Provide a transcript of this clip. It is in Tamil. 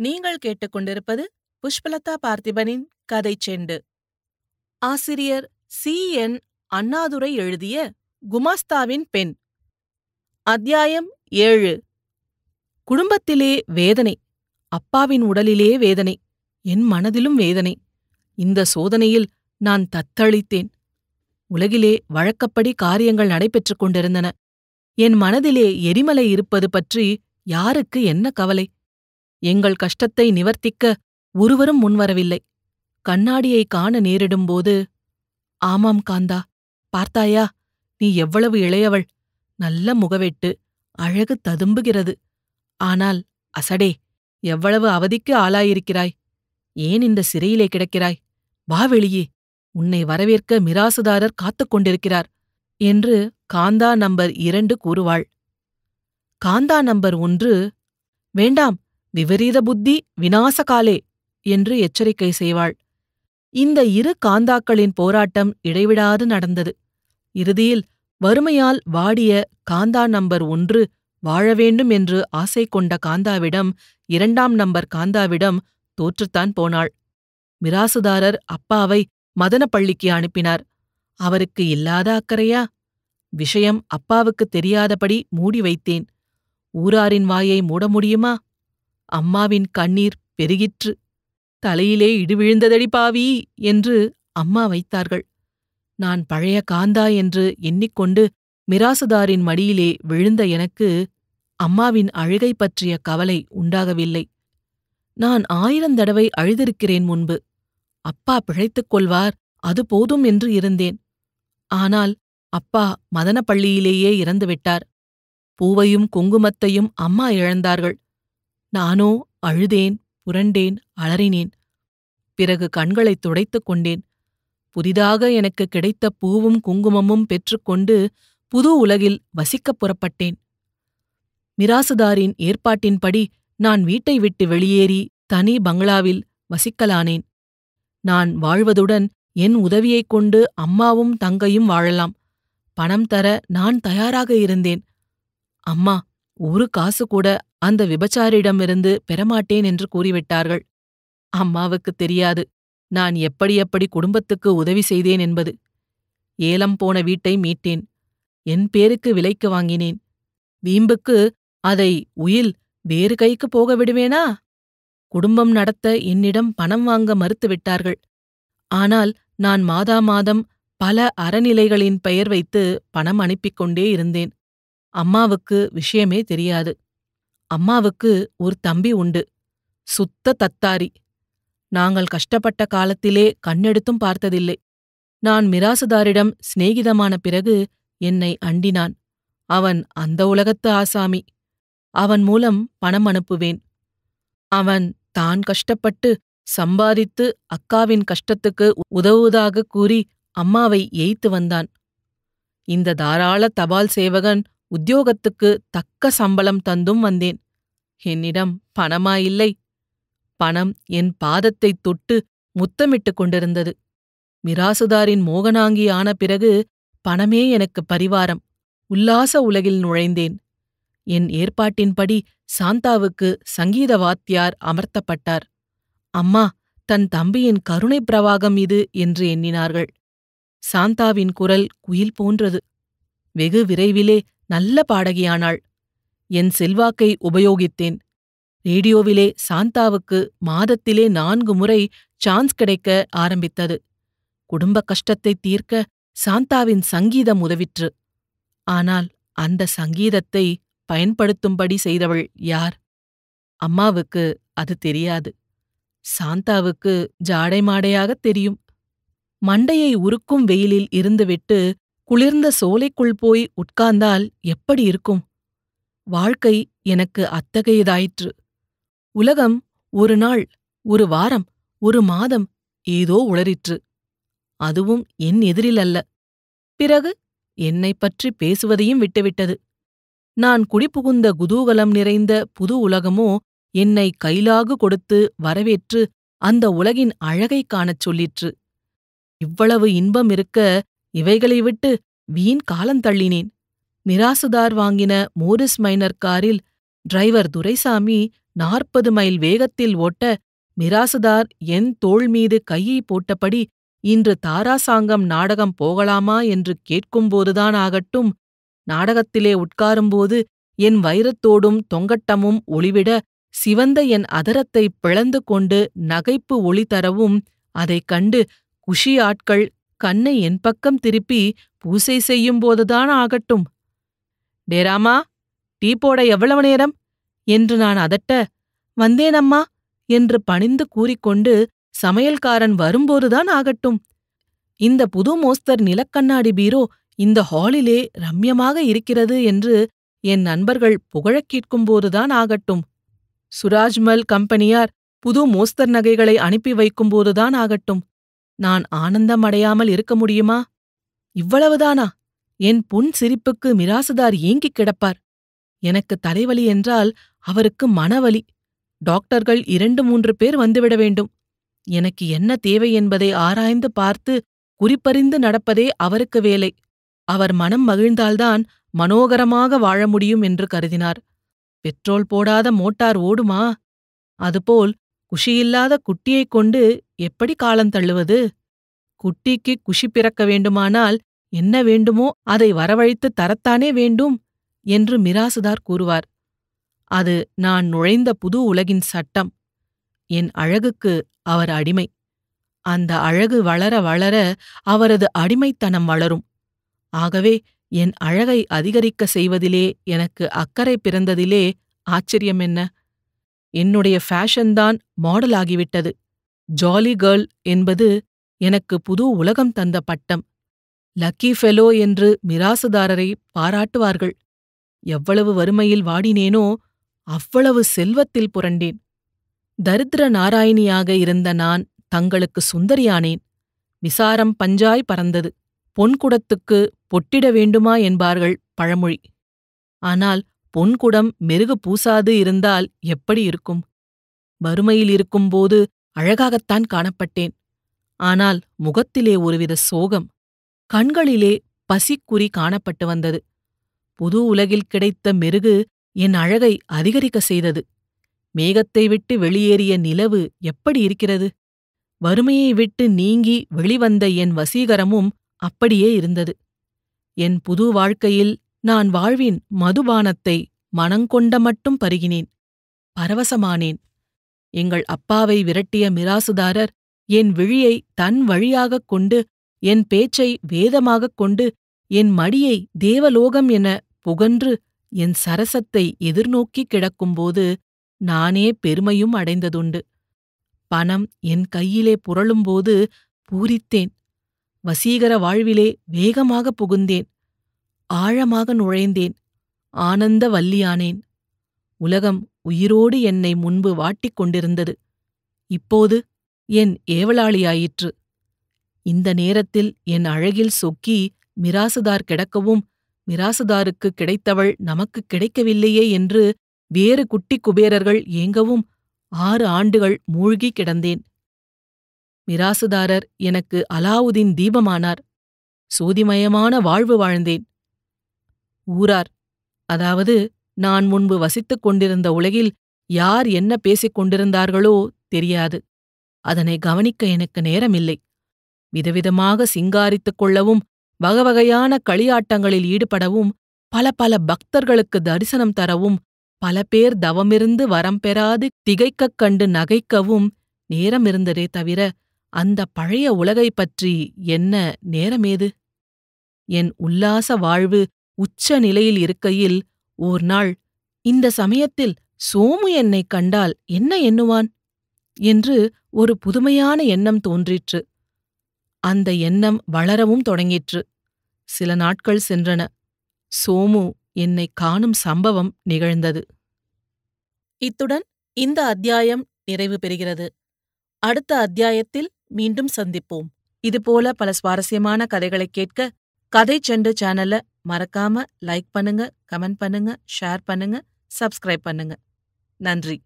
நீங்கள் கேட்டுக்கொண்டிருப்பது புஷ்பலதா பார்த்திபனின் கதை செண்டு. ஆசிரியர் சி. என். அண்ணாதுரை எழுதிய குமாஸ்தாவின் பெண். அத்தியாயம் ஏழு. குடும்பத்திலே வேதனை அப்பாவின் உடலிலே வேதனை என் மனதிலும் வேதனை. இந்த சோதனையில் நான் தத்தளித்தேன். உலகிலே வழக்கப்படி காரியங்கள் நடைபெற்றுக் கொண்டிருந்தன. என் மனதிலே எரிமலை இருப்பது பற்றி யாருக்கு என்ன கவலை? எங்கள் கஷ்டத்தை நிவர்த்திக்க ஒருவரும் முன்வரவில்லை. கண்ணாடியை காண நேரிடும்போது ஆமாம் காந்தா பார்த்தாயா நீ எவ்வளவு இளையவள். நல்ல முகவெட்டு அழகு ததும்புகிறது. ஆனால் அசடே எவ்வளவு அவதிக்கு ஆளாயிருக்கிறாய். ஏன் இந்த சிறையிலே கிடக்கிறாய்? வா வெளியே. உன்னை வரவேற்க மிராசுதாரர் காத்துக் கொண்டிருக்கிறார் என்று காந்தா நம்பர் இரண்டு கூறுவாள். காந்தா நம்பர் ஒன்று வேண்டாம் விபரீத புத்தி விநாசகாலே! என்று எச்சரிக்கை செய்வாள். இந்த இரு காந்தாக்களின் போராட்டம் இடைவிடாது நடந்தது. இறுதியில் வறுமையால் வாடிய காந்தா நம்பர் ஒன்று வாழ வேண்டும் என்று ஆசை கொண்ட காந்தாவிடம் இரண்டாம் நம்பர் காந்தாவிடம் தோற்றுத்தான் போனாள். மிராசுதாரர் அப்பாவை மதனப்பள்ளிக்கு அனுப்பினார். அவருக்கு இல்லாத அக்கறையா? விஷயம் அப்பாவுக்கு தெரியாதபடி மூடி வைத்தேன். ஊராரின் வாயை மூட முடியுமா? அம்மாவின் கண்ணீர் பெருகிற்று. தலையிலே இடிவிழுந்ததடி பாவி என்று அம்மா வைத்தார்கள். நான் பழைய காந்தா என்று எண்ணிக்கொண்டு மிராசுதாரின் மடியிலே விழுந்த எனக்கு அம்மாவின் அழுகை பற்றிய கவலை உண்டாகவில்லை. நான் ஆயிரம் தடவை அழுதிருக்கிறேன் முன்பு. அப்பா பிழைத்துக் கொள்வார் அது போதும் என்று இருந்தேன். ஆனால் அப்பா மதனப்பள்ளியிலேயே இறந்துவிட்டார். பூவையும் குங்குமத்தையும் அம்மா இழந்தார்கள். நானோ அழுதேன் புரண்டேன் அலறினேன். பிறகு கண்களைத் துடைத்துக் கொண்டேன். புதிதாக எனக்கு கிடைத்த பூவும் குங்குமமும் பெற்றுக்கொண்டு புது உலகில் வசிக்கப் புறப்பட்டேன். மிராசுதாரின் ஏற்பாட்டின்படி நான் வீட்டை விட்டு வெளியேறி தனி பங்களாவில் வசிக்கலானேன். நான் வாழ்வதுடன் என் உதவியைக் கொண்டு அம்மாவும் தங்கையும் வாழலாம். பணம் தர நான் தயாராக இருந்தேன். அம்மா ஒரு காசு கூட அந்த விபச்சாரியிடமிருந்து பெறமாட்டேன் என்று கூறிவிட்டார்கள். அம்மாவுக்கு தெரியாது நான் எப்படி எப்படி குடும்பத்துக்கு உதவி செய்தேன் என்பது. ஏலம் போன வீட்டை மீட்டேன் என் பேருக்கு விலைக்கு வாங்கினேன். வீம்புக்கு அதை உயில் வேறு கைக்கு போக விடுவேனா? குடும்பம் நடத்த என்னிடம் பணம் வாங்க மறுத்துவிட்டார்கள் ஆனால் நான் மாதா மாதம் பல அறநிலைகளின் பெயர் வைத்து பணம் அனுப்பிக் கொண்டே இருந்தேன். அம்மாவுக்கு விஷயமே தெரியாது. அம்மாவுக்கு ஒரு தம்பி உண்டு. சுத்த தத்தாரி. நாங்கள் கஷ்டப்பட்ட காலத்திலே கண்ணெடுத்தும் பார்த்ததில்லை. நான் மிராசுதாரிடம் சிநேகிதமான பிறகு என்னை அண்டினான். அவன் அந்த உலகத்து ஆசாமி. அவன் மூலம் பணம் அனுப்புவேன். அவன் தான் கஷ்டப்பட்டு சம்பாதித்து அக்காவின் கஷ்டத்துக்கு உதவுவதாக கூறி அம்மாவை ஏய்த்து வந்தான். இந்த தாராள தபால் சேவகன் உத்தியோகத்துக்கு தக்க சம்பளம் தந்தும் வந்தேன். என்னிடம் பணமாயில்லை. பணம் என் பாதத்தைத் தொட்டு முத்தமிட்டுக் கொண்டிருந்தது. மிராசுதாரின் மோகனாங்கி ஆன பிறகு பணமே எனக்கு பரிவாரம். உல்லாச உலகில் நுழைந்தேன். என் ஏற்பாட்டின்படி சாந்தாவுக்கு சங்கீத வாத்தியார் அமர்த்தப்பட்டார். அம்மா தன் தம்பியின் கருணை பிரவாகம் இது என்று எண்ணினார்கள். சாந்தாவின் குரல் குயில் போன்றது. வெகு விரைவிலே நல்ல பாடகியானாள். என் செல்வாக்கை உபயோகித்தேன். ரேடியோவிலே சாந்தாவுக்கு மாதத்திலே நான்கு முறை சான்ஸ் கிடைக்க ஆரம்பித்தது. குடும்ப கஷ்டத்தை தீர்க்க சாந்தாவின் சங்கீதம் உதவிற்று. ஆனால் அந்த சங்கீதத்தை பயன்படுத்தும்படி செய்தவள் யார்? அம்மாவுக்கு அது தெரியாது. சாந்தாவுக்கு ஜாடை மாடையாகத் தெரியும். மண்டையை உருக்கும் வெயிலில் இருந்துவிட்டு குளிர்ந்த சோலைக்குள் போய் உட்கார்ந்தால் எப்படி இருக்கும்? வாழ்க்கை எனக்கு அத்தகையதாயிற்று. உலகம் ஒரு நாள் ஒரு வாரம் ஒரு மாதம் ஏதோ உளறிற்று. அதுவும் என் எதிரில் அல்ல. பிறகு என்னைப் பற்றி பேசுவதையும் விட்டுவிட்டது. நான் குடிபுகுந்த குதூகலம் நிறைந்த புது உலகமோ என்னை கைலாகு கொடுத்து வரவேற்று அந்த உலகின் அழகைக் காணச் சொல்லிற்று. இவ்வளவு இன்பம் இருக்க இவைகளை விட்டு வீண் காலந்தள்ளினேன் மிராசுதார் வாங்கின மோரிஸ் மைனர் காரில் டிரைவர் துரைசாமி நாற்பது மைல் வேகத்தில் ஓட்ட மிராசுதார் என் தோள் மீது கையை போட்டபடி இன்று தாராசாங்கம் நாடகம் போகலாமா என்று கேட்கும்போதுதான் ஆகட்டும் நாடகத்திலே உட்காரும்போது என் வைரத்தோடும் தொங்கட்டமும் ஒளிவிட சிவந்த என் அதரத்தை பிளந்து கொண்டு நகைப்பு ஒளி தரவும் அதைக் கண்டு குஷி ஆட்கள் கண்ணை என் பக்கம் திருப்பி பூசை செய்யும் போதுதான் ஆகட்டும் டேராமா டீ போட எவ்வளவு நேரம்? என்று நான் அதட்ட வந்தேனம்மா என்று பணிந்து கூறிக்கொண்டு சமையல்காரன் வரும்போதுதான் ஆகட்டும். இந்த புது மோஸ்தர் நிலக்கண்ணாடி பீரோ இந்த ஹாலிலே ரம்யமாக இருக்கிறது என்று என் நண்பர்கள் புகழக் கேட்கும்போதுதான் ஆகட்டும். சுராஜ்மல் கம்பெனியார் புது மோஸ்தர் நகைகளை அனுப்பி வைக்கும்போதுதான் ஆகட்டும். நான் ஆனந்தம் அடையாமல் இருக்க முடியுமா? இவ்வளவுதானா? என் புன் சிரிப்புக்கு மிராசுதார் ஏங்கிக் கிடப்பார். எனக்கு தலைவலி என்றால் அவருக்கு மனவலி. டாக்டர்கள் இரண்டு மூன்று பேர் வந்துவிட வேண்டும். எனக்கு என்ன தேவை என்பதை ஆராய்ந்து பார்த்து குறிப்பறிந்து நடப்பதே அவருக்கு வேலை. அவர் மனம் மகிழ்ந்தால்தான் மனோகரமாக வாழ முடியும் என்று கருதினார். பெட்ரோல் போடாத மோட்டார் ஓடுமா? அதுபோல் குஷியில்லாத குட்டியைக் கொண்டு எப்படி காலம் தள்ளுவது? குட்டிக்கு குஷி பிறக்க வேண்டுமானால் என்ன வேண்டுமோ அதை வரவழைத்து தரத்தானே வேண்டும்? என்று மிராசுதார் கூறுவார். அது நான் நுழைந்த புது உலகின் சட்டம். என் அழகுக்கு அவர் அடிமை. அந்த அழகு வளர வளர அவரது அடிமைத்தனம் வளரும். ஆகவே என் அழகை அதிகரிக்க செய்வதிலே எனக்கு அக்கறை பிறந்ததிலே ஆச்சரியம் என்ன என்னுடைய ஃபேஷன்தான் மாடல் ஆகிவிட்டது. ஜாலி கேர்ள் என்பது எனக்கு புது உலகம் தந்த பட்டம். லக்கி ஃபெலோ என்று மிராசுதாரரை பாராட்டுவார்கள். எவ்வளவு வறுமையில் வாடினேனோ அவ்வளவு செல்வத்தில் புரண்டேன். தரித்திர நாராயணியாக இருந்த நான் தங்களுக்கு சுந்தரியானேன். விசாரம் பஞ்சாய் பறந்தது. பொன்குடத்துக்கு பொட்டிட வேண்டுமா என்பார்கள் பழமொழி. ஆனால் பொன்குடம் மெருகு பூசாது இருந்தால் எப்படி இருக்கும்? வறுமையில் இருக்கும்போது அழகாகத்தான் காணப்பட்டேன். ஆனால் முகத்திலே ஒருவித சோகம் கண்களிலே பசிக்குறி காணப்பட்டு வந்தது. புது உலகில் கிடைத்த மெருகு என் அழகை அதிகரிக்க செய்தது. மேகத்தை விட்டு வெளியேறிய நிலவு எப்படி இருக்கிறது? வறுமையை விட்டு நீங்கி வெளிவந்த என் வசீகரமும் அப்படியே இருந்தது. என் புது வாழ்க்கையில் நான் வாழ்வின் மதுபானத்தை மனங்கொண்ட மட்டும் பருகினேன். பரவசமானேன். எங்கள் அப்பாவை விரட்டிய மிராசுதாரர் என் விழியை தன் வழியாகக் கொண்டு என் பேச்சை வேதமாகக் கொண்டு என் மடியை தேவலோகம் என புகன்று என் சரசத்தை எதிர்நோக்கிக் கிடக்கும்போது நானே பெருமையும் அடைந்ததுண்டு. பணம் என் கையிலே புரளும்போது பூரித்தேன். வசீகர வாழ்விலே வேகமாக புகுந்தேன். ஆழமாக நுழைந்தேன். ஆனந்த வல்லியானேன். உலகம் உயிரோடு என்னை முன்பு வாட்டிக் கொண்டிருந்தது. இப்போது என் ஏவலாளியாயிற்று. இந்த நேரத்தில் என் அழகில் சொக்கி மிராசுதார் கிடக்கவும் மிராசுதாருக்கு கிடைத்தவள் நமக்கு கிடைக்கவில்லையே என்று வேறு குட்டி குபேரர்கள் ஏங்கவும் ஆறு ஆண்டுகள் மூழ்கி கிடந்தேன். மிராசுதாரர் எனக்கு அலாவுதீன் தீபமானார். சோதிமயமான வாழ்வு வாழ்ந்தேன். ஊரார். அதாவது நான் முன்பு வசித்துக் கொண்டிருந்த உலகில் யார் என்ன பேசிக் கொண்டிருந்தார்களோ தெரியாது. அதனை கவனிக்க எனக்கு நேரமில்லை. விதவிதமாக சிங்காரித்துக் கொள்ளவும் வகவகையான களியாட்டங்களில் ஈடுபடவும் பல பல பக்தர்களுக்கு தரிசனம் தரவும் பல பேர் தவமிருந்து வரம் பெறாது திகைக்கக் கண்டு நகைக்கவும் நேரம் இருந்ததே தவிர அந்த பழைய உலகைப் பற்றி என்ன நேரமேது? என் உல்லாச வாழ்வு உச்ச நிலையில் இருக்கையில் ஓர் நாள் இந்த சமயத்தில் சோமு என்னைக் கண்டால் என்ன எண்ணுவான்? என்று ஒரு புதுமையான எண்ணம் தோன்றிற்று. அந்த எண்ணம் வளரவும் தொடங்கிற்று. சில நாட்கள் சென்றன. சோமு என்னை காணும் சம்பவம் நிகழ்ந்தது. இத்துடன் இந்த அத்தியாயம் நிறைவு பெறுகிறது. அடுத்த அத்தியாயத்தில் மீண்டும் சந்திப்போம். இதுபோல பல சுவாரஸ்யமான கதைகளை கேட்க கதை செண்டு சேனலை மறக்காம லைக் பண்ணுங்க கமெண்ட் பண்ணுங்க ஷேர் பண்ணுங்க சப்ஸ்கிரைப் பண்ணுங்க. நன்றி.